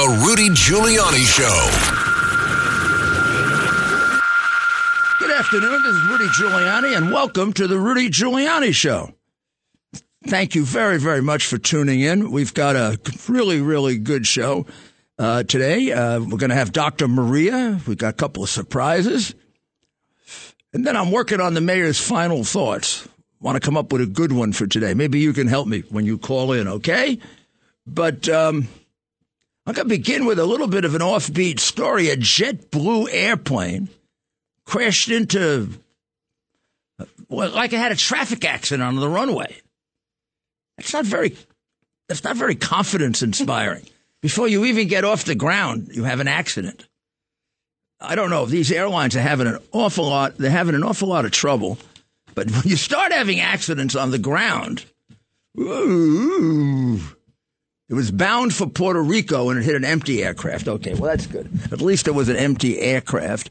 The Rudy Giuliani Show. Good afternoon. This is Rudy Giuliani, and welcome to the Rudy Giuliani Show. Thank you very, very much for tuning in. We've got a really, really good show uh, today. Uh, we're going to have Dr. Maria. We've got a couple of surprises. And then I'm working on the mayor's final thoughts. Want to come up with a good one for today. Maybe you can help me when you call in, okay? But um, I'm going to begin with a little bit of an offbeat story. A JetBlue airplane crashed into, well, like it had a traffic accident on the runway. That's not very, that's not very confidence inspiring. Before you even get off the ground, you have an accident. I don't know. If these airlines are having an awful lot. They're having an awful lot of trouble. But when you start having accidents on the ground, ooh, it was bound for Puerto Rico and it hit an empty aircraft. Okay, well that's good. At least it was an empty aircraft.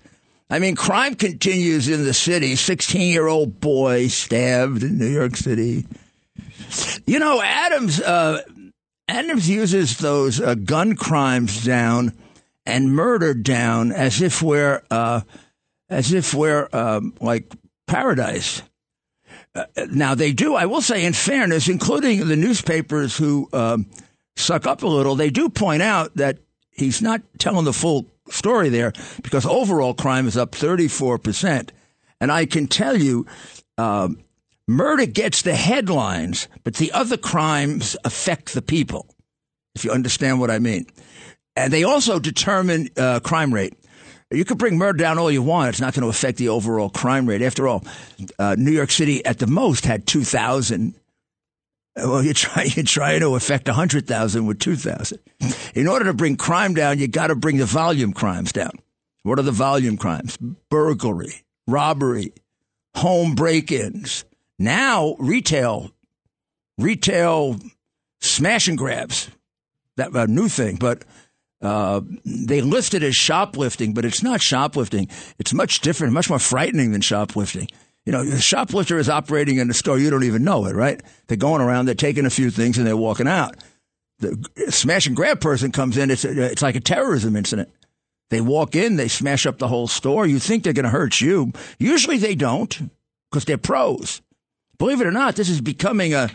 I mean, crime continues in the city. 16 year old boy stabbed in New York City. You know, Adams, uh, Adams uses those uh, gun crimes down and murder down as if we're, uh, as if we're um, like paradise. Uh, now they do. I will say, in fairness, including the newspapers who um, suck up a little, they do point out that he's not telling the full story there because overall crime is up 34%. And I can tell you, um, murder gets the headlines, but the other crimes affect the people, if you understand what I mean. And they also determine uh, crime rate. You can bring murder down all you want. It's not going to affect the overall crime rate. After all, uh, New York City at the most had 2,000 well, you try you try to affect hundred thousand with two thousand. In order to bring crime down, you got to bring the volume crimes down. What are the volume crimes? Burglary, robbery, home break-ins. Now retail, retail smash and grabs. That a new thing, but uh, they list it as shoplifting, but it's not shoplifting. It's much different, much more frightening than shoplifting. You know, the shoplifter is operating in the store, you don't even know it, right? They're going around, they're taking a few things, and they're walking out. The smash and grab person comes in, it's, it's like a terrorism incident. They walk in, they smash up the whole store. You think they're going to hurt you. Usually they don't because they're pros. Believe it or not, this is becoming a.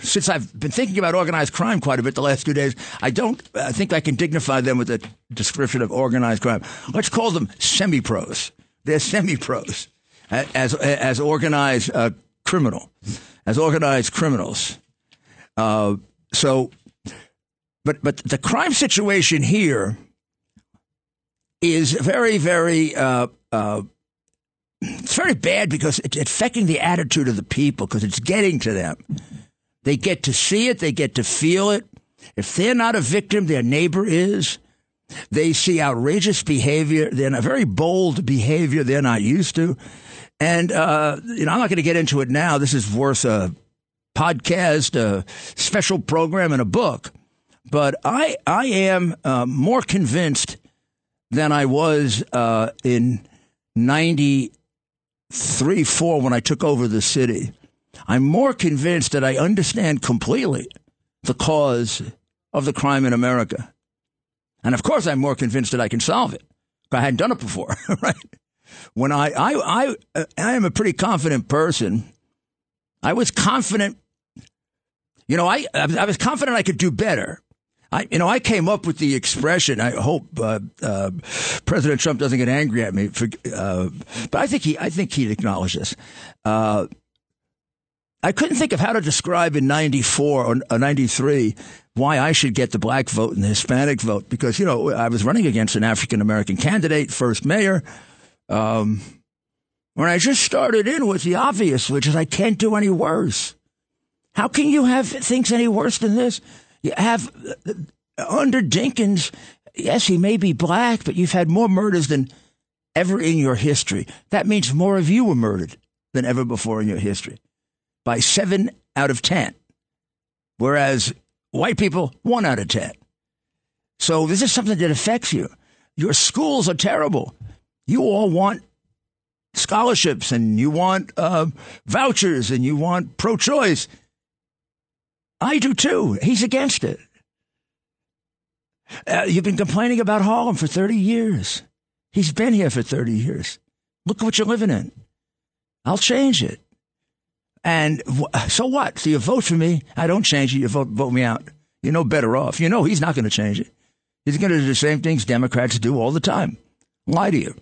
Since I've been thinking about organized crime quite a bit the last two days, I don't I think I can dignify them with a description of organized crime. Let's call them semi pros. They're semi-pros as as organized uh, criminal, as organized criminals. Uh, so, but but the crime situation here is very very uh, uh it's very bad because it's affecting the attitude of the people because it's getting to them. They get to see it, they get to feel it. If they're not a victim, their neighbor is. They see outrageous behavior. They're a very bold behavior they're not used to. And, uh, you know, I'm not going to get into it now. This is worth a podcast, a special program, and a book. But I, I am uh, more convinced than I was uh, in 93 4 when I took over the city. I'm more convinced that I understand completely the cause of the crime in America. And of course, I'm more convinced that I can solve it. I hadn't done it before, right? When I, I, I, I am a pretty confident person. I was confident, you know, I, I was confident I could do better. I, you know, I came up with the expression. I hope uh, uh, President Trump doesn't get angry at me, for, uh, but I think he, I think he'd acknowledge this. Uh, I couldn't think of how to describe in '94 or '93 why I should get the black vote and the Hispanic vote because you know I was running against an African American candidate, first mayor. Um, when I just started in with the obvious, which is I can't do any worse. How can you have things any worse than this? You have under Dinkins, yes, he may be black, but you've had more murders than ever in your history. That means more of you were murdered than ever before in your history by seven out of 10. Whereas white people, one out of 10. So this is something that affects you. Your schools are terrible. You all want scholarships and you want uh, vouchers and you want pro choice. I do too. He's against it. Uh, you've been complaining about Harlem for 30 years. He's been here for 30 years. Look at what you're living in. I'll change it. And so what? So you vote for me. I don't change it. You vote, vote me out. You're no better off. You know he's not going to change it. He's going to do the same things Democrats do all the time lie to you.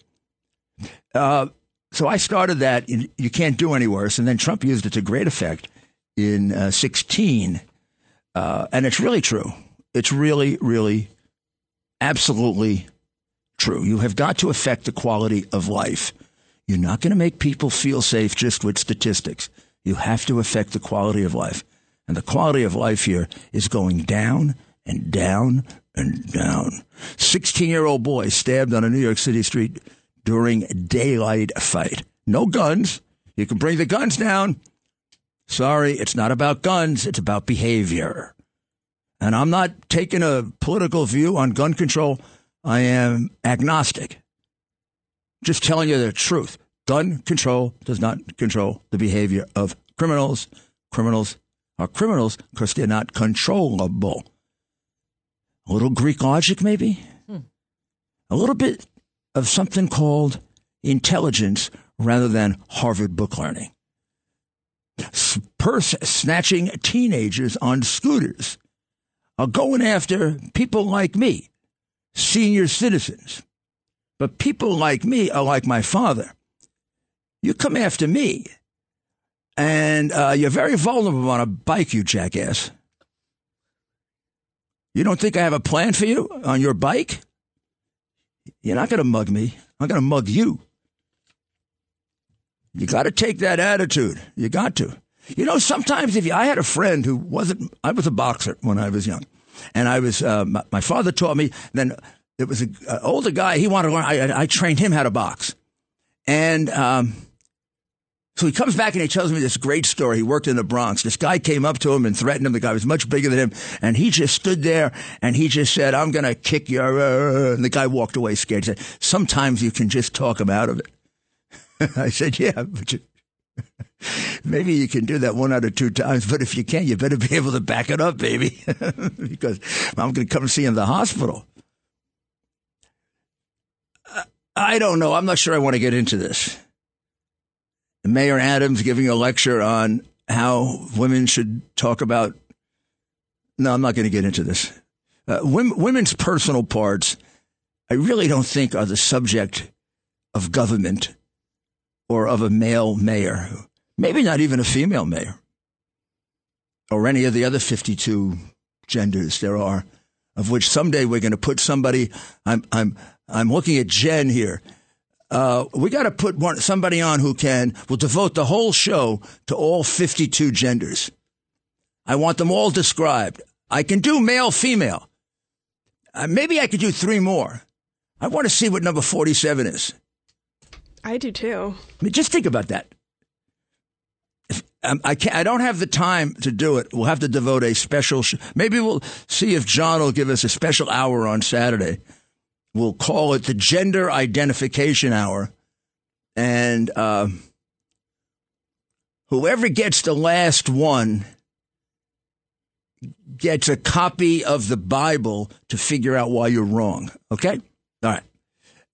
Uh, so I started that. You can't do any worse. And then Trump used it to great effect in uh, 16. Uh, and it's really true. It's really, really, absolutely true. You have got to affect the quality of life. You're not going to make people feel safe just with statistics. You have to affect the quality of life. And the quality of life here is going down and down and down. 16 year old boy stabbed on a New York City street during daylight fight. No guns. You can bring the guns down. Sorry, it's not about guns, it's about behavior. And I'm not taking a political view on gun control. I am agnostic. Just telling you the truth. Gun control does not control the behavior of criminals. Criminals are criminals because they're not controllable. A little Greek logic, maybe? Hmm. A little bit of something called intelligence rather than Harvard book learning. Purse snatching teenagers on scooters are going after people like me, senior citizens. But people like me are like my father. You come after me, and uh, you're very vulnerable on a bike, you jackass. You don't think I have a plan for you on your bike? You're not going to mug me. I'm going to mug you. You got to take that attitude. You got to. You know, sometimes if you, I had a friend who wasn't, I was a boxer when I was young, and I was, uh, my, my, father taught me. Then there was an older guy. He wanted to learn. I, I trained him how to box, and um, so he comes back and he tells me this great story. He worked in the Bronx. This guy came up to him and threatened him. The guy was much bigger than him. And he just stood there and he just said, I'm going to kick your. And the guy walked away scared. He said, Sometimes you can just talk him out of it. I said, Yeah, but you, maybe you can do that one out of two times. But if you can't, you better be able to back it up, baby. because I'm going to come see you in the hospital. I don't know. I'm not sure I want to get into this. Mayor Adams giving a lecture on how women should talk about. No, I'm not going to get into this. Uh, women, women's personal parts, I really don't think are the subject of government or of a male mayor. Maybe not even a female mayor or any of the other 52 genders there are, of which someday we're going to put somebody. I'm, I'm, I'm looking at Jen here uh, we got to put one, somebody on who can will devote the whole show to all 52 genders. I want them all described. I can do male, female. Uh, maybe I could do three more. I want to see what number 47 is. I do too. I mean, just think about that. If, um, I can't. I don't have the time to do it. We'll have to devote a special. Sh- Maybe we'll see if John will give us a special hour on Saturday we'll call it the gender identification hour. And uh, whoever gets the last one gets a copy of the Bible to figure out why you're wrong. Okay? All right.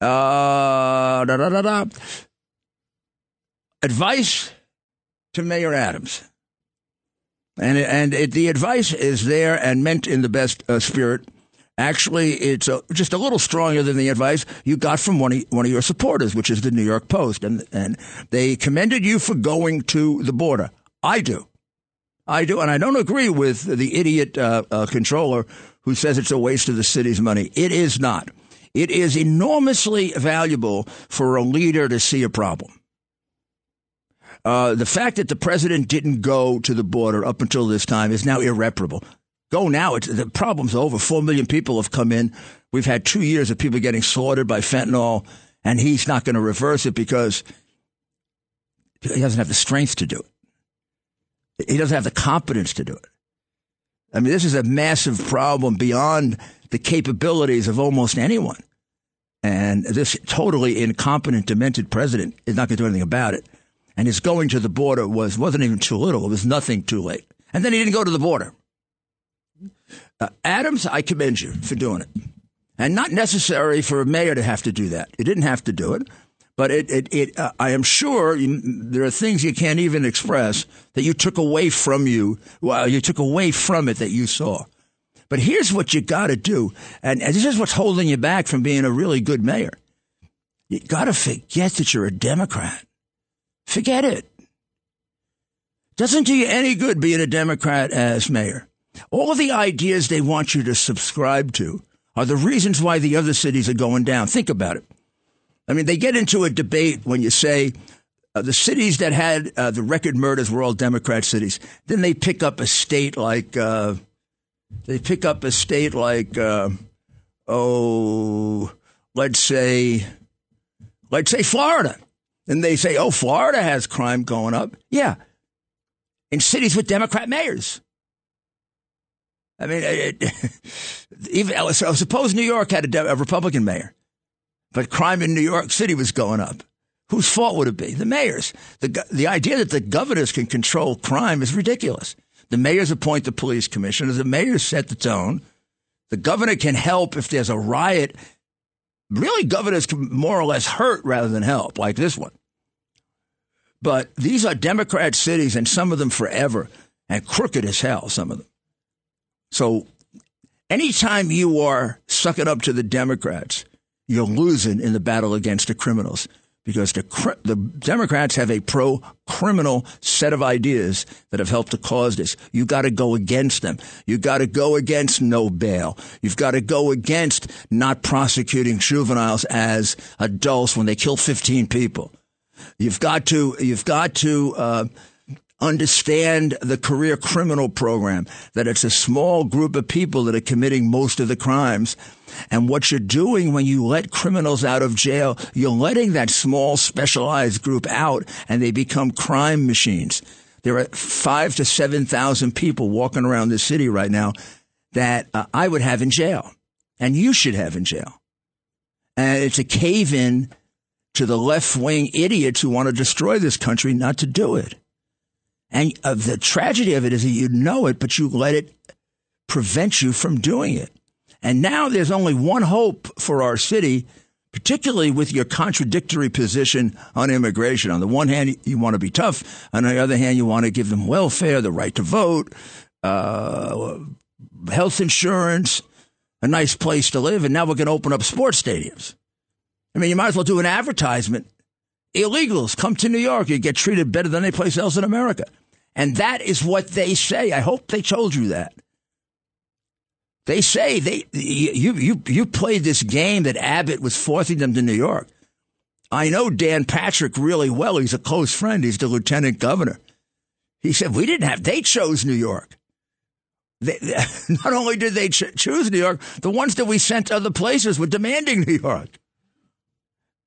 Uh, da, da, da. Advice to Mayor Adams. And, and it, the advice is there and meant in the best uh, spirit. Actually, it's a, just a little stronger than the advice you got from one of, one of your supporters, which is the New York Post. And, and they commended you for going to the border. I do. I do. And I don't agree with the idiot uh, uh, controller who says it's a waste of the city's money. It is not. It is enormously valuable for a leader to see a problem. Uh, the fact that the president didn't go to the border up until this time is now irreparable. Go now. It's, the problem's over. Four million people have come in. We've had two years of people getting slaughtered by fentanyl, and he's not going to reverse it because he doesn't have the strength to do it. He doesn't have the competence to do it. I mean, this is a massive problem beyond the capabilities of almost anyone. And this totally incompetent, demented president is not going to do anything about it. And his going to the border was wasn't even too little; it was nothing too late. And then he didn't go to the border. Uh, Adams, I commend you for doing it, and not necessary for a mayor to have to do that. You didn't have to do it, but it, it, it uh, I am sure you, there are things you can't even express that you took away from you. Well, you took away from it that you saw. But here's what you got to do, and, and this is what's holding you back from being a really good mayor. You got to forget that you're a Democrat. Forget it. Doesn't do you any good being a Democrat as mayor. All the ideas they want you to subscribe to are the reasons why the other cities are going down. Think about it. I mean, they get into a debate when you say uh, the cities that had uh, the record murders were all Democrat cities. Then they pick up a state like uh, they pick up a state like uh, oh, let's say let's say Florida, and they say, oh, Florida has crime going up. Yeah, in cities with Democrat mayors. I mean, it, even oh, so suppose New York had a, a Republican mayor, but crime in New York City was going up. Whose fault would it be? The mayors. The, the idea that the governors can control crime is ridiculous. The mayors appoint the police commissioners. The mayors set the tone. The governor can help if there's a riot. Really, governors can more or less hurt rather than help, like this one. But these are Democrat cities, and some of them forever, and crooked as hell, some of them. So anytime you are sucking up to the Democrats, you're losing in the battle against the criminals because the, the Democrats have a pro criminal set of ideas that have helped to cause this. You've got to go against them. You've got to go against no bail. You've got to go against not prosecuting juveniles as adults when they kill 15 people. You've got to, you've got to, uh, understand the career criminal program, that it's a small group of people that are committing most of the crimes. And what you're doing when you let criminals out of jail, you're letting that small specialized group out and they become crime machines. There are five to 7,000 people walking around the city right now that uh, I would have in jail and you should have in jail. And it's a cave in to the left wing idiots who want to destroy this country not to do it. And the tragedy of it is that you know it, but you let it prevent you from doing it. And now there's only one hope for our city, particularly with your contradictory position on immigration. On the one hand, you want to be tough. On the other hand, you want to give them welfare, the right to vote, uh, health insurance, a nice place to live. And now we're going to open up sports stadiums. I mean, you might as well do an advertisement. Illegals come to New York. You get treated better than any place else in America. And that is what they say. I hope they told you that. They say they you you you played this game that Abbott was forcing them to New York. I know Dan Patrick really well. He's a close friend. He's the lieutenant governor. He said we didn't have. They chose New York. They, not only did they ch- choose New York, the ones that we sent to other places were demanding New York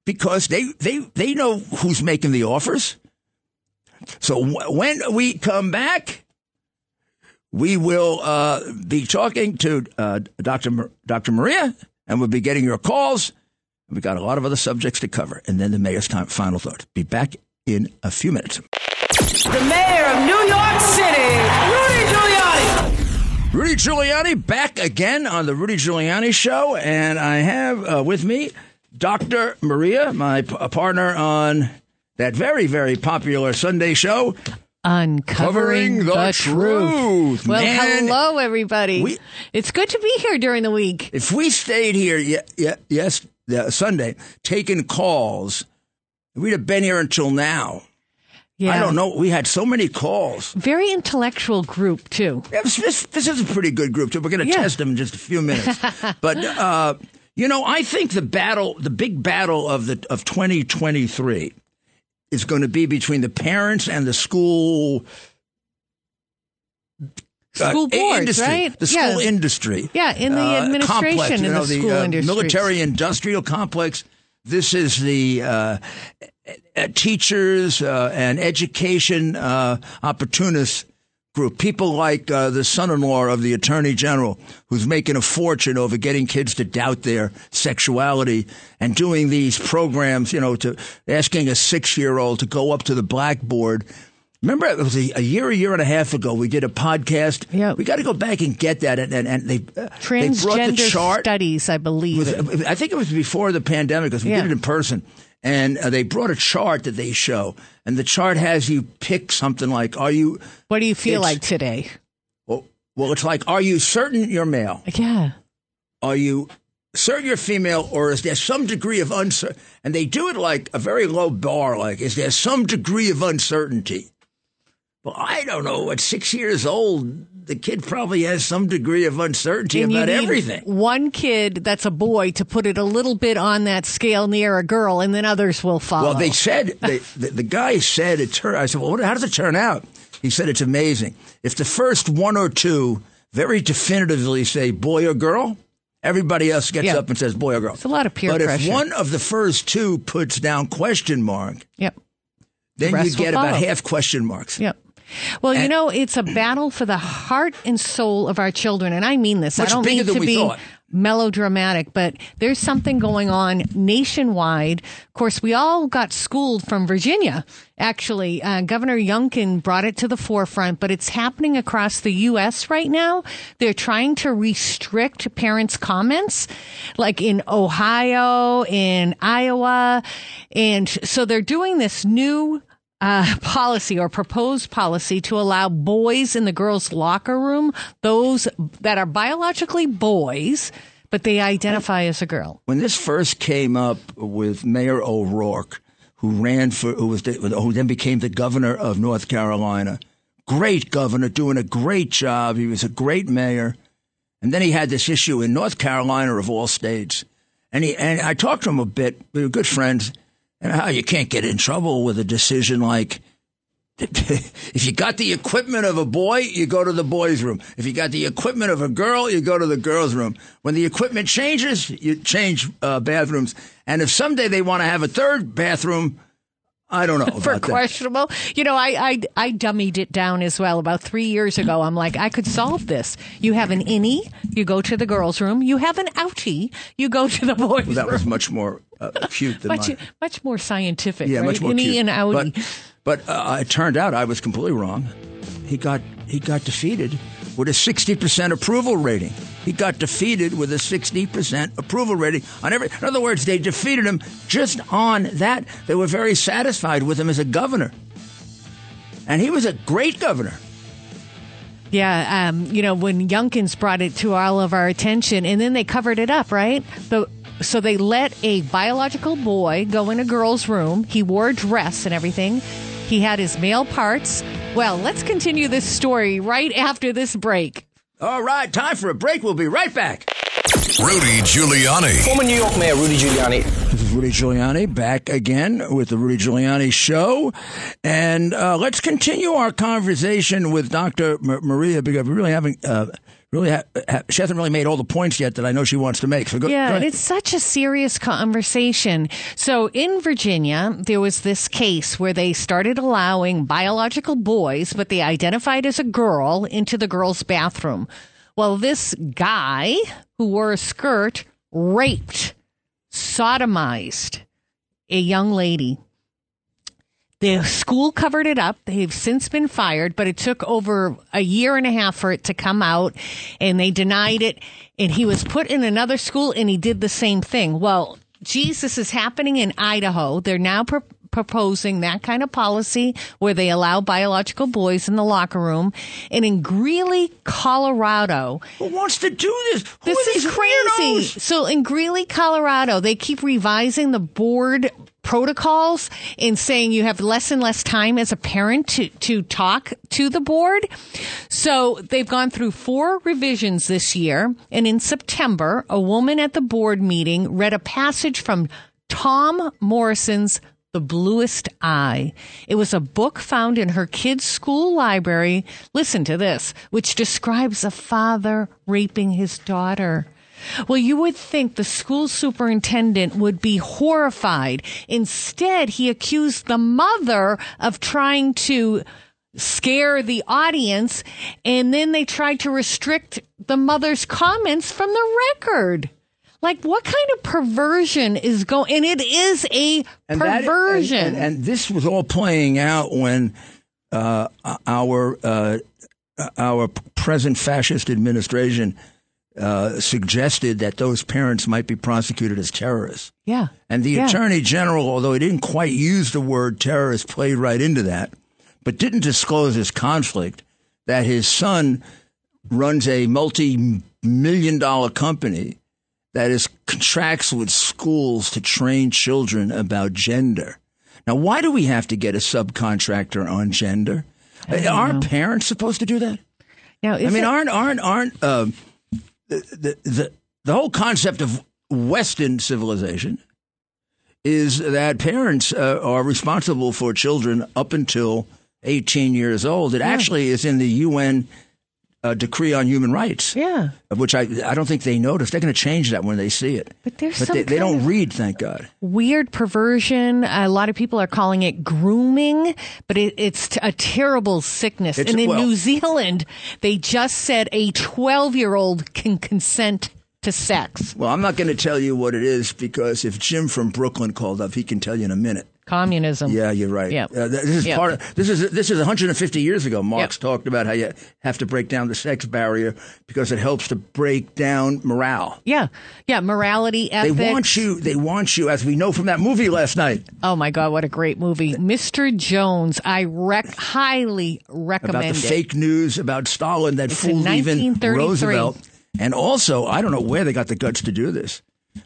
because they they they know who's making the offers. So when we come back, we will uh, be talking to uh, Dr. Mar- Dr. Maria, and we'll be getting your calls. We've got a lot of other subjects to cover, and then the mayor's time, final thought. Be back in a few minutes. The mayor of New York City, Rudy Giuliani. Rudy Giuliani back again on the Rudy Giuliani Show, and I have uh, with me Dr. Maria, my p- partner on that very, very popular Sunday show. Uncovering Covering the the, truth. Well, Man, hello, everybody. we- it's good to be here during the week. If we stayed here, yeah, yeah, yes, Sunday, taking calls, we'd have been here until now. Yeah. I don't know. We had so many calls. Very intellectual group, too. Yeah, this, this, this is a pretty good group, too. We're going to Yeah. test them in just a few minutes. but, uh, you know, I think the battle, the big battle of the of 2023 is going to be between the parents and the school uh, School boards, industry, right? The school Yeah. industry. Yeah, in the uh, administration complex, you in know, the school uh, industries. military industrial complex. This is the uh, uh, teachers uh, and education uh, opportunists group. People like uh, the son-in-law of the attorney general, who's making a fortune over getting kids to doubt their sexuality and doing these programs. You know, to asking a six-year-old to go up to the blackboard. Remember, it was a, a year, a year and a half ago. We did a podcast. Yeah. we got to go back and get that. And, and, and they uh, they brought the Transgender chart. studies, I believe. Was- I think it was before the pandemic because we Yeah. did it in person. And uh, they brought a chart that they show, and the chart has you pick something like, "Are you?" what do you feel like today? Well, well, it's like, "Are you certain you're male? Yeah. Are you certain you're female, or is there some degree of uncertainty?" And they do it like a very low bar, like, "Is there some degree of uncertainty?" Well, I don't know. At six years old, the kid probably has some degree of uncertainty And you about everything. One kid that's a boy to put it a little bit on that scale near a girl, and then others will follow. Well, they said they, the, the guy said it turned. I said, "Well, what, how does it turn out?" He said, "It's amazing. If the first one or two very definitively say boy or girl, everybody else gets Yeah. up and says boy or girl. It's a lot of peer but pressure. if one of the first two puts down question mark, Yep. then rest you get about half question marks. Yep. Well, you know, it's a battle for the heart and soul of our children, and I mean this. I don't mean to be thought. melodramatic, but there's something going on nationwide. Of course, we all got schooled from Virginia. Actually, uh, Governor Youngkin brought it to the forefront, but it's happening across the U.S. right now. They're trying to restrict parents' comments, like in Ohio, in Iowa, and so they're doing this new uh, policy or proposed policy to allow boys in the girls' locker room, those that are biologically boys, but they identify as a girl. When this first came up with Mayor O'Rourke, who ran for, who was, the, who then became the governor of North Carolina, great governor, doing a great job. He was a great mayor, and then he had this issue in North Carolina of all states, and he and I talked to him a bit. We were good friends, and how you can't get in trouble with a decision like. If you got the equipment of a boy, you go to the boys' room. If you got the equipment of a girl, you go to the girls' room. When the equipment changes, you change uh, bathrooms. And if someday they want to have a third bathroom, I don't know about For that. questionable, you know, I, I I dummied it down as well about three years ago. I'm like, I could solve this. You have an innie, you go to the girls' room. You have an outie, you go to the boys' Well, that room. was much more uh, cute than much mine. much more scientific. Yeah, right? much more innie cute. and. But, but uh, it turned out I was completely wrong. He got he got defeated with a sixty percent approval rating. He got defeated with a sixty percent approval rating on every. In other words, they defeated him just on that. They were very satisfied with him as a governor, and he was a great governor. Yeah, um, you know, when Youngkins brought it to all of our attention, and then they covered it up, right? The, so they let a biological boy go in a girl's room. He wore a dress and everything. He had his male parts. Well, let's continue this story right after this break. All right, time for a break. We'll be right back. Rudy Giuliani. Former New York Mayor Rudy Giuliani This is Rudy Giuliani back again with the Rudy Giuliani Show. And uh, let's continue our conversation with Dr. M- Maria because we're really haven't. Uh, Really, ha- ha- she hasn't really made all the points yet that I know she wants to make. So go, Yeah, go and it's such a serious conversation. So in Virginia, there was this case where they started allowing biological boys, but they identified as a girl, into the girls' bathroom. Well, this guy who wore a skirt raped, sodomized a young lady. The school covered it up. They've since been fired, but it took over a year and a half for it to come out and they denied it. And he was put in another school and he did the same thing. Well, Jesus is happening in Idaho. They're now pro- proposing that kind of policy where they allow biological boys in the locker room. And in Greeley, Colorado, Who wants to do this? Who this is crazy. weirdos? So in Greeley, Colorado, they keep revising the board protocols and saying you have less and less time as a parent to, to talk to the board. So they've gone through four revisions this year. And in September, a woman at the board meeting read a passage from Toni Morrison's The Bluest Eye. It was a book found in her kid's school library. Listen to this, which describes a father raping his daughter. Well, you would think the school superintendent would be horrified. Instead, he accused the mother of trying to scare the audience, and then they tried to restrict the mother's comments from the record. Like, what kind of perversion is going? And it is a And that- perversion. and, and, and this was all playing out when uh, our uh, our present fascist administration uh, suggested that those parents might be prosecuted as terrorists. yeah. And the Yeah. attorney general, although he didn't quite use the word terrorist, played right into that, but didn't disclose his conflict that his son runs a multi million dollar company that is contracts with schools to train children about gender. Now, why do we have to get a subcontractor on gender? Aren't parents supposed to do that? Now, I mean, it- aren't aren't aren't um, the, the the the whole concept of Western civilization is that parents uh, are responsible for children up until 18 years old. It actually is in the UN uh, Decree on Human Rights, yeah. which I I don't think they notice. They're going to change that when they see it. But there's but some they, they don't read, thank God. weird perversion. A lot of people are calling it grooming, but it, it's a terrible sickness. It's- and in well- New Zealand, they just said a 12 year old can consent to sex. Well, I'm not going to tell you what it is because if Jim from Brooklyn called up, he can tell you in a minute. Communism. Yeah, you're right. Yeah. Uh, this is Yeah. part of this is this is 150 years ago. Marx Yep. talked about how you have to break down the sex barrier because it helps to break down morale. Yeah. Yeah. Morality, They want you. They want you, as we know from that movie last night Oh my God, what a great movie. Mr. Jones. I rec- highly recommend about the it. fake news about Stalin that It's fooled even Roosevelt. And also, I don't know where they got the guts to do this.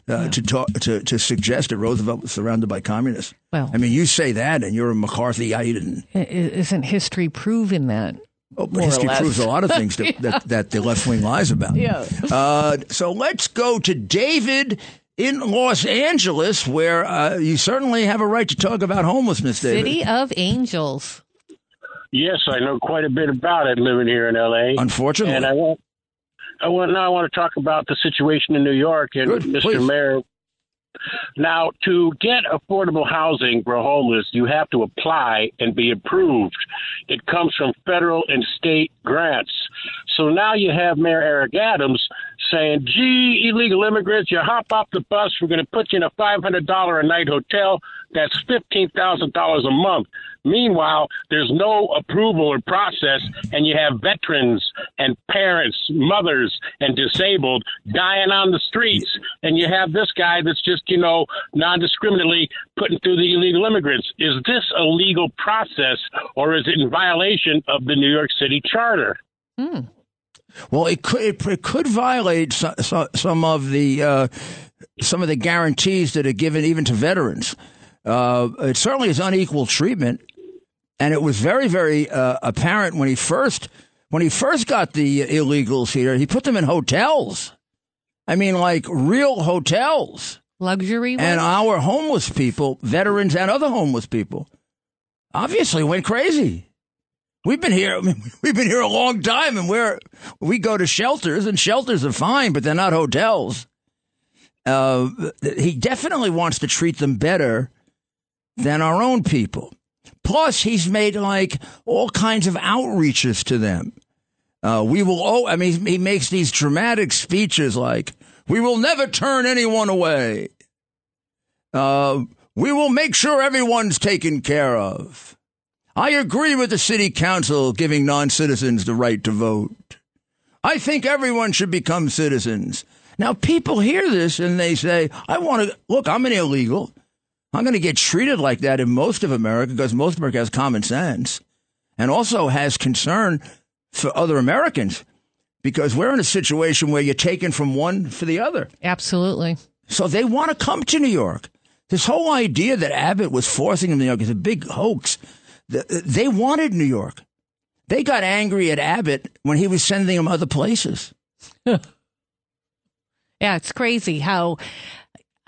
Uh, To talk to to suggest that Roosevelt was surrounded by communists. Well- I mean, you say that, and you're a McCarthyite, and I- Isn't history proving that? Oh, but history proves a lot of things that, that, that the left wing lies about. Yeah. Uh, so let's go to David in Los Angeles, where uh, you certainly have a right to talk about homelessness, David. City of Angels. Yes, I know quite a bit about it living here in LA. Unfortunately. And I want I want now I want to talk about the situation in New York and Good, Mr. please. Mayor. Now, to get affordable housing for homeless, you have to apply and be approved. It comes from federal and state grants. So now you have Mayor Eric Adams saying, gee, illegal immigrants, you hop off the bus, we're going to put you in a $500 a night hotel. That's $15,000 a month. Meanwhile, there's no approval or process, and you have veterans and parents, mothers, and disabled dying on the streets. And you have this guy that's just, you know, non discriminately putting through the illegal immigrants. Is this a legal process, or is it in violation of the New York City Charter? Well, it could it, it could violate so, so, some of the uh, some of the guarantees that are given even to veterans. Uh, it certainly is unequal treatment, and it was very very uh, apparent when he first when he first got the illegals here. He put them in hotels. I mean, like real hotels. Luxury. And ones? our homeless people, veterans and other homeless people, obviously went crazy. We've been here. I mean, we've been here a long time, and we're we go to shelters, and shelters are fine, but they're not hotels. Uh, he definitely wants to treat them better than our own people. Plus, he's made like all kinds of outreaches to them. Uh, we will. Oh, I mean, he makes these dramatic speeches like, "We will never turn anyone away." Uh, we will make sure everyone's taken care of. I agree with the city council giving non citizens the right to vote. I think everyone should become citizens. Now, people hear this and they say, I want to look, I'm an illegal. I'm going to get treated like that in most of America because most of America has common sense and also has concern for other Americans because we're in a situation where you're taken from one for the other. Absolutely. So they want to come to New York. This whole idea that Abbott was forcing them to New York is a big hoax. They wanted New York. They got angry at Abbott when he was sending them other places. Yeah, it's crazy how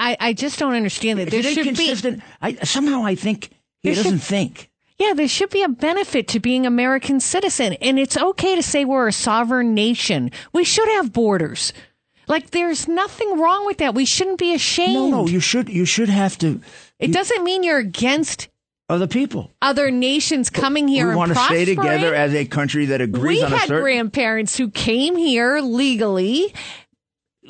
I, I just don't understand it. If There it ain't should be I, somehow I think he There doesn't think. Yeah, there should be a benefit to being American citizen, and it's okay to say we're a sovereign nation. We should have borders. Like there's nothing wrong with that. We shouldn't be ashamed. No, no, you should you should have to it doesn't mean you're against other people. other nations coming here we want to stay together as a country that agrees we on a had certain. grandparents who came here legally,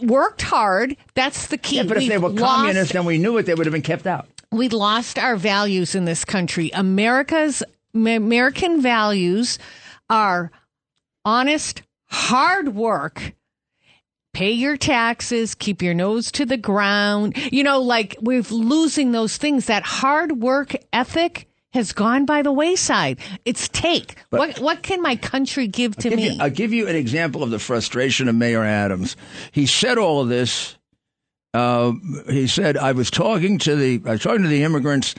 worked hard. That's the key. yeah, but if they were lost- communists and we knew it, they would have been kept out. we lost our values in this country. America's American values are honest, hard work. Pay your taxes, keep your nose to the ground. You know, like we're losing those things. That hard work ethic has gone by the wayside. It's take. what what can my country give to Give me? you- I'll give you an example of the frustration of Mayor Adams. He said all of this. Uh, he said, "I was talking to the I was talking to the immigrants,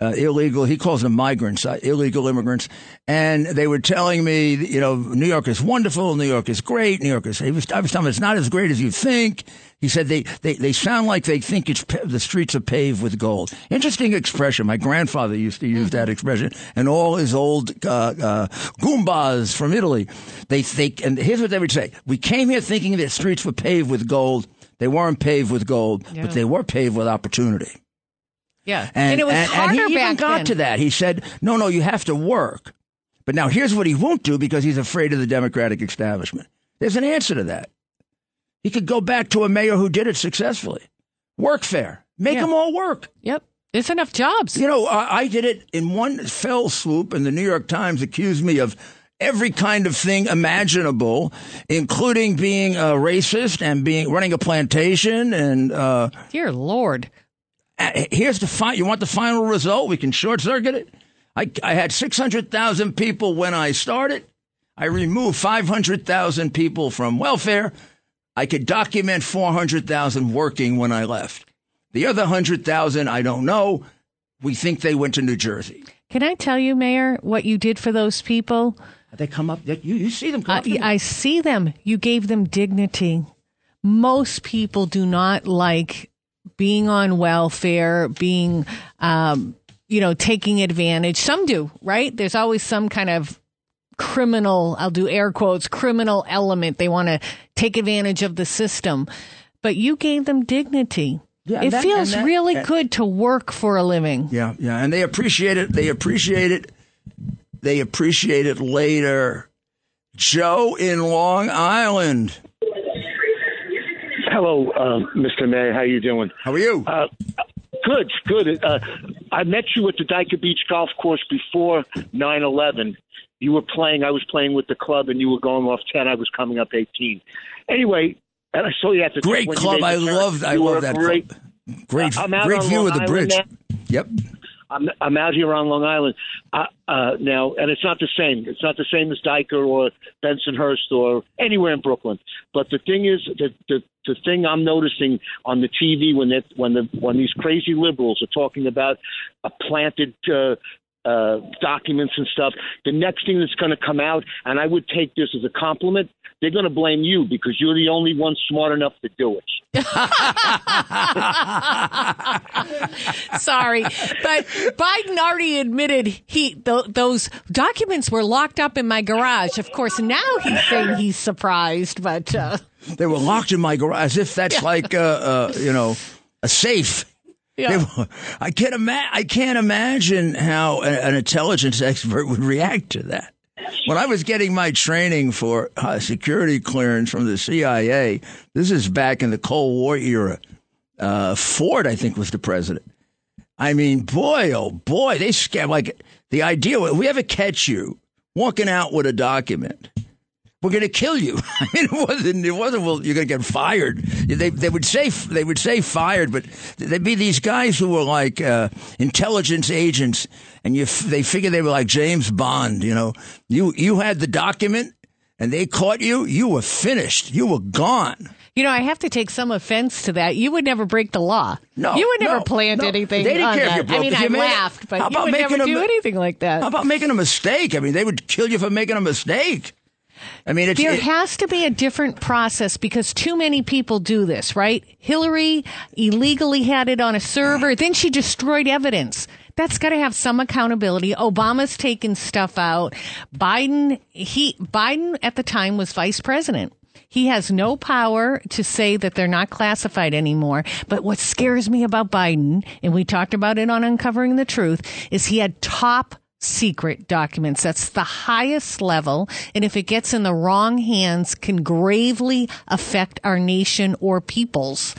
uh, illegal. He calls them migrants, uh, illegal immigrants, and they were telling me, you know, New York is wonderful, New York is great, New York is. He was, I was telling him it's not as great as you think. He said they they, they sound like they think it's the streets are paved with gold. Interesting expression. My grandfather used to use that expression, and all his old uh, uh, goombas from Italy. They think, and here's what they would say: We came here thinking that streets were paved with gold. They weren't paved with gold, Yeah. but they were paved with opportunity. Yeah, And, it was and, and he even got then. to that. He said, "No, no, you have to work." But now here's what he won't do because he's afraid of the Democratic establishment. There's an answer to that. He could go back to a mayor who did it successfully. Work fair. Make Yeah. them all work. Yep, there's enough jobs. You know, I, I did it in one fell swoop, and the New York Times accused me of every kind of thing imaginable, including being a racist and being running a plantation and uh, Dear Lord. Uh, here's the fi- you want the final result we can short circuit it i, I had 600000 people when i started i removed 500000 people from welfare i could document 400000 working when i left the other 100000 i don't know we think they went to new jersey Can I tell you, Mayor, what you did for those people? they come up you, you see them come I, up to. I see them. You gave them dignity. Most people do not like being on welfare, being, um, you know, taking advantage. Some do, right? There's always some kind of criminal, I'll do air quotes, criminal element. They want to take advantage of the system. But you gave them dignity. Yeah, it that- feels that- really good to work for a living. yeah yeah and they appreciate it they appreciate it they appreciate it later joe in long island Hello, uh, Mr. Mayor. How are you doing? how are you Uh, good, good. Uh, I met you at the Dyker Beach Golf Course before 9/11. You were playing. I was playing with the club, and you were going off 10. I was coming up 18. Anyway, and I saw you at the Great club. I loved. I love that great. club. Great, I'm out great on view Long of the Island bridge. now. Yep. I'm I'm out here on Long Island uh, uh, now, and it's not the same. It's not the same as Dyker or Bensonhurst or anywhere in Brooklyn. But the thing is, the the, the thing I'm noticing on the TV when when the when these crazy liberals are talking about a planted. Uh, uh, documents and stuff. The next thing that's going to come out, and I would take this as a compliment, they're going to blame you because you're the only one smart enough to do it. Sorry, but Biden already admitted he th- those documents were locked up in my garage. Of course, now he's saying he's surprised, but uh, They were locked in my garage as if that's like uh, uh, you know a safe. Yeah. I can't ima- I can't imagine how an intelligence expert would react to that. When I was getting my training for uh, security clearance from the CIA, this is back in the Cold War era. Uh, Ford, I think, was the president. I mean, boy, oh boy, they scam like the idea. We ever catch you walking out with a document, we're going to kill you. It wasn't. It wasn't. Well, you're going to get fired. They they would say they would say fired, but they'd be these guys who were like uh, intelligence agents, and you f- they figure they were like James Bond. You know, you you had the document, and they caught you. You were finished. You were gone. you know, I have to take some offense to that. You would never break the law. No, you would never no, plant no. anything. They didn't on care if you broke I mean. I it- laughed, but How you about would never making do anything like that. How about making a mistake? I mean, they would kill you for making a mistake. I mean, it's, There it- has to be a different process because too many people do this, right? Hillary illegally had it on a server, then she destroyed evidence. That's got to have some accountability. Obama's taken stuff out. Biden, he, Biden at the time was vice president. He has no power to say that they're not classified anymore. But what scares me about Biden, and we talked about it on Uncovering the Truth, is he had top secret documents. That's the highest level. And if it gets in the wrong hands, can gravely affect our nation or peoples.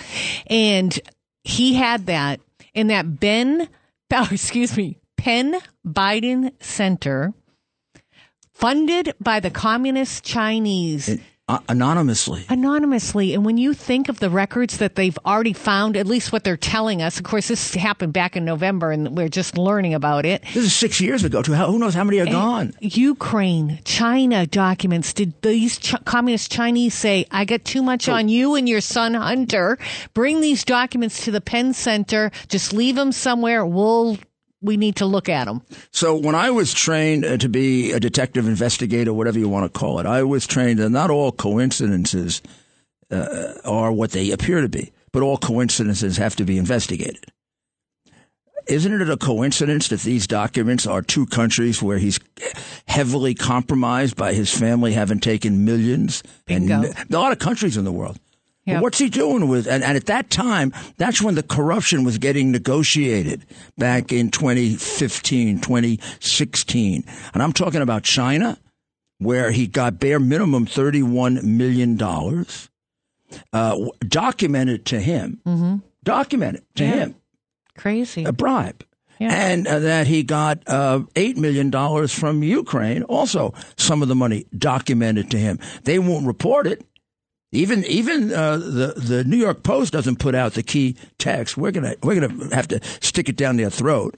And he had that in that Ben, oh, excuse me, Penn Biden Center funded by the communist Chinese uh, anonymously. anonymously. And when you think of the records that they've already found, at least what they're telling us, of course, this happened back in November and we're just learning about it. This is six years ago. Too. Who knows how many are gone? Ukraine, China documents. Did these Ch- communist Chinese say, I got too much on you and your son Hunter? Bring these documents to the Penn Center. Just leave them somewhere. We'll, we need to look at them. So when I was trained uh, to be a detective investigator, whatever you want to call it, I was trained that not all coincidences uh, are what they appear to be, but all coincidences have to be investigated. Isn't it a coincidence that these documents are two countries where he's heavily compromised by his family having taken millions? Bingo. And a lot of countries in the world. Yep. What's he doing with? And, and at that time, that's when the corruption was getting negotiated back in 2015, 2016. And I'm talking about China, where he got bare minimum $31 million, uh, documented to him, documented to Yeah. him, Crazy. a bribe. Yeah. And uh, that he got uh, $8 million from Ukraine, also some of the money documented to him. They won't report it. Even even uh, the the New York Post doesn't put out the key text. We're gonna we're gonna have to stick it down their throat.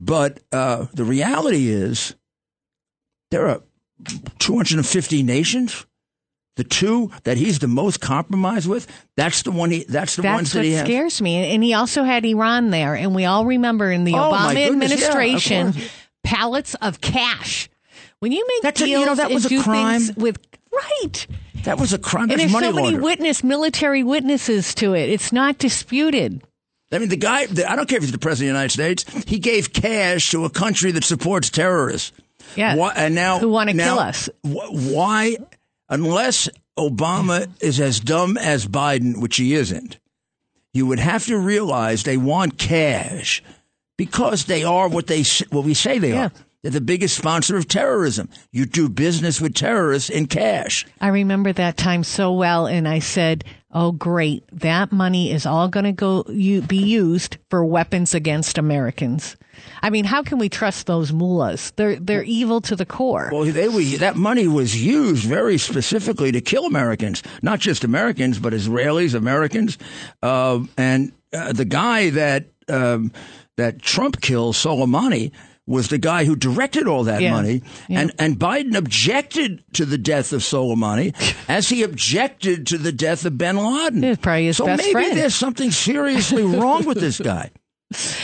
But uh, the reality is, there are 250 nations. The two that he's the most compromised with, that's the one he. That's the That's ones that he has. scares me. And he also had Iran there. And we all remember in the Oh, Obama goodness, yeah, of administration, course. pallets of cash. When you make That's a- deals you know, that was and a do crime. things with right, That was a crime. and That's there's so many witness military witnesses to it. It's not disputed. I mean, the guy, the, I don't care if he's the president of the United States, he gave cash to a country that supports terrorists. Yeah. Why, and now, Who wanna kill us. wh- Why, unless Obama is as dumb as Biden, which he isn't, you would have to realize they want cash because they are what they what we say they Yeah. are. They're the biggest sponsor of terrorism. You do business with terrorists in cash. I remember that time so well, and I said, "Oh, great! That money is all going to go you, be used for weapons against Americans." I mean, how can we trust those mullahs? They're they're evil to the core. Well, they were, that money was used very specifically to kill Americans, not just Americans, but Israelis, Americans, uh, and uh, the guy that um, that Trump killed, Soleimani, was the guy who directed all that Yeah. money, Yeah. and and Biden objected to the death of Soleimani, as he objected to the death of Bin Laden. Probably his so best maybe friend. there's something seriously wrong with this guy.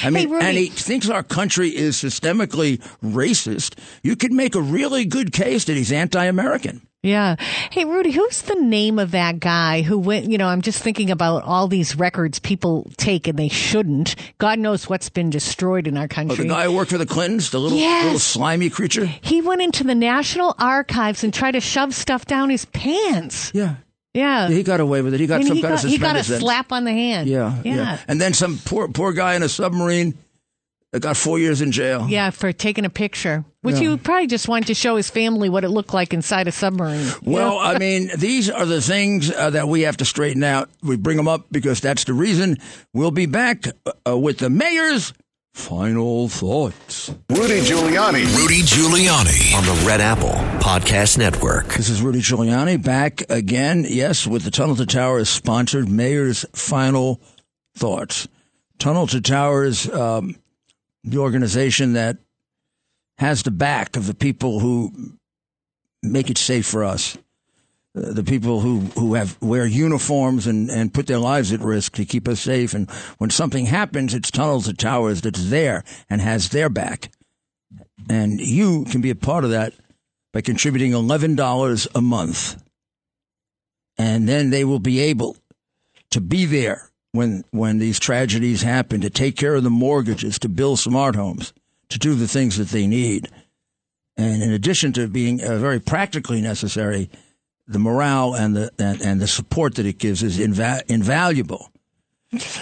I mean, Rudy. and he thinks our country is systemically racist. You could make a really good case that he's anti-American. Yeah. Hey, Rudy, who's the name of that guy who went, you know, I'm just thinking about all these records people take and they shouldn't. God knows what's been destroyed in our Oh, country. the guy who worked for the Clintons, the little Yes. little slimy creature. he went into the National Archives and tried to shove stuff down his pants. Yeah, Yeah. he got away with it. He got And some he kind got, of he got a slap on the hand. Yeah, yeah, Yeah. And then some poor poor guy in a submarine that got four years in jail. Yeah, for taking a picture, which Yeah. he probably just wanted to show his family what it looked like inside a submarine. Well, I mean, these are the things uh, that we have to straighten out. We bring them up because that's the reason. We'll be back uh, with the mayor's final thoughts. Rudy Giuliani. Rudy Giuliani on the Red Apple Podcast Network. This is Rudy Giuliani back again. Yes, with the Tunnel to Towers sponsored Mayor's Final Thoughts. Tunnel to Towers, um, the organization that has the back of the people who make it safe for us. Uh, The people who, who have wear uniforms and, and put their lives at risk to keep us safe. And when something happens, it's tunnels and Towers that's there and has their back. And you can be a part of that by by contributing $11 a month. And then they will be able to be there when, when these tragedies happen, to take care of the mortgages, to build smart homes, to do the things that they need. And in addition to being uh, very practically necessary, the morale and the and, and, the support that it gives is inva- invaluable.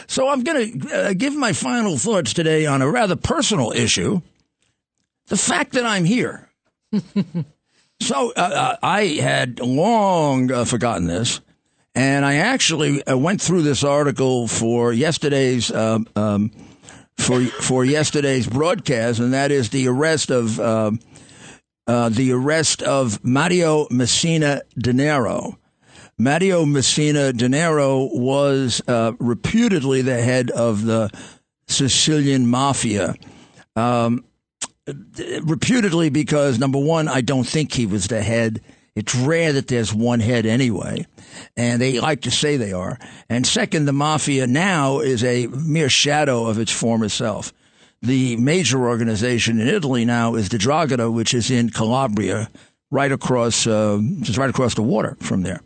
So I'm going to uh, give my final thoughts today on a rather personal issue: the fact that I'm here. so uh, uh, I had long uh, forgotten this, and I actually uh, went through this article for yesterday's. Um, um, for for yesterday's broadcast, and that is the arrest of um, uh, the arrest of Mario Messina Denaro. Mario Messina Denaro was uh, reputedly the head of the Sicilian mafia. Um, reputedly, because number one, I don't think he was the head. It's rare that there's one head anyway, and they like to say they are. And second, the mafia now is a mere shadow of its former self the major organization in Italy now is the 'Ndrangheta, which is in Calabria, right across, uh, just right across the water from there.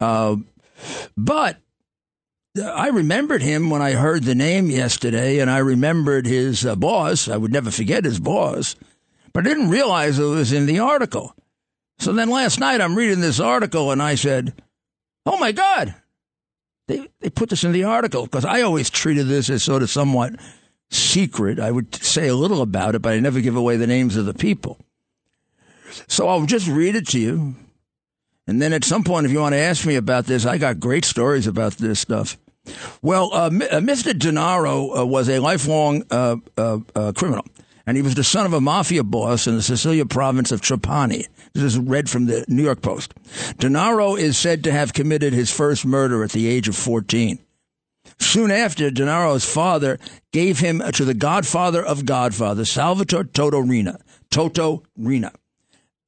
Uh, but I remembered him when I heard the name yesterday, and I remembered his uh, boss. I would never forget his boss, but I didn't realize it was in the article. So then last night I'm reading this article, and I said, "Oh my God!" They they put this in the article because I always treated this as sort of somewhat secret. I would say a little about it, but I never give away the names of the people. So I'll just read it to you. And then at some point, if you want to ask me about this, I got great stories about this stuff. Well, uh, Mr. Uh, Denaro uh, was a lifelong uh, uh, uh, criminal, and he was the son of a mafia boss in the Sicilia province of Trapani. This is read from the New York Post. Denaro is said to have committed his first murder at the age of 14. Soon after, Denaro's father gave him to the godfather of Godfather, Salvatore Toto Riina. Toto Riina.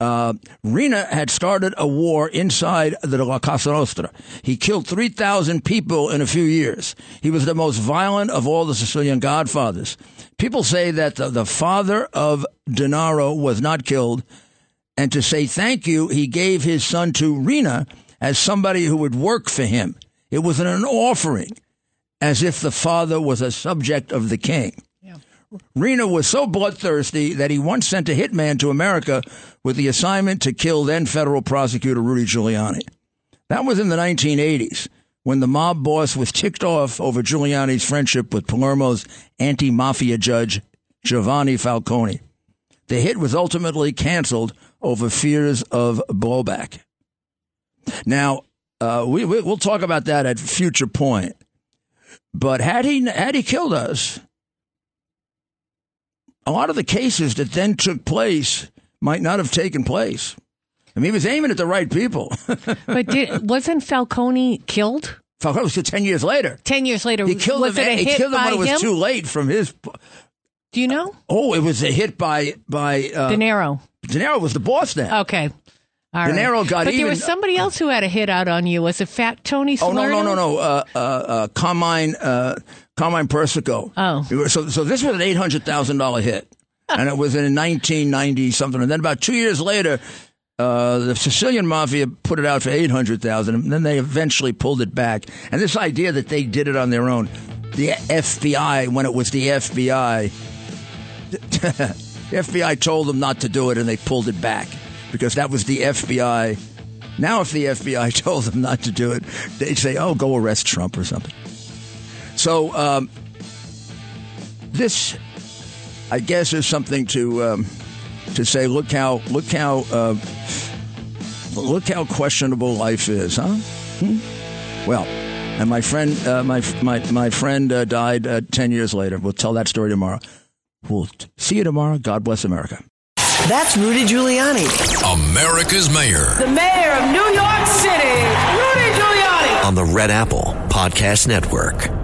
Uh, had started a war inside the La Cosa Nostra. He killed 3,000 people in a few years. He was the most violent of all the Sicilian godfathers. People say that the, the father of Denaro was not killed, and to say thank you, he gave his son to Riina as somebody who would work for him. It was an offering as if the father was a subject of the king. Yeah. Riina was so bloodthirsty that he once sent a hitman to America with the assignment to kill then federal prosecutor Rudy Giuliani. That was in the 1980s when the mob boss was ticked off over Giuliani's friendship with Palermo's anti mafia judge Giovanni Falcone. The hit was ultimately canceled over fears of blowback. Now, uh, we, we, will talk about that at future point. But had he had he killed us, a lot of the cases that then took place might not have taken place. I mean, he was aiming at the right people. but did, wasn't Falcone killed? Falcone was killed ten years later. Ten years later, he killed was him. It a he hit killed him by when it was him? too late from his. Do you know? Oh, it was a hit by by uh, Denaro. Denaro was the boss then. Okay. All the right. got but even. there was somebody else who had a hit out on you. Was it Fat Tony? Oh no no no no! Uh, uh, uh, Carmine uh, Carmine Persico. Oh, so so this was an eight hundred thousand dollar hit, and it was in nineteen ninety something. And then about two years later, uh, the Sicilian mafia put it out for eight hundred thousand, and then they eventually pulled it back. And this idea that they did it on their own, the FBI, when it was the FBI, the FBI told them not to do it, and they pulled it back because that was the FBI. Now, if the FBI told them not to do it, they'd say, "Oh, go arrest Trump or something." So, um, this, I guess, is something to um, to say. Look how look how uh, look how questionable life is, huh? Hmm? Well, and my friend, uh, my my my friend uh, died uh, ten years later. We'll tell that story tomorrow. We'll see you tomorrow. God bless America. That's Rudy Giuliani. America's mayor. The mayor of New York City, Rudy Giuliani. On the Red Apple Podcast Network.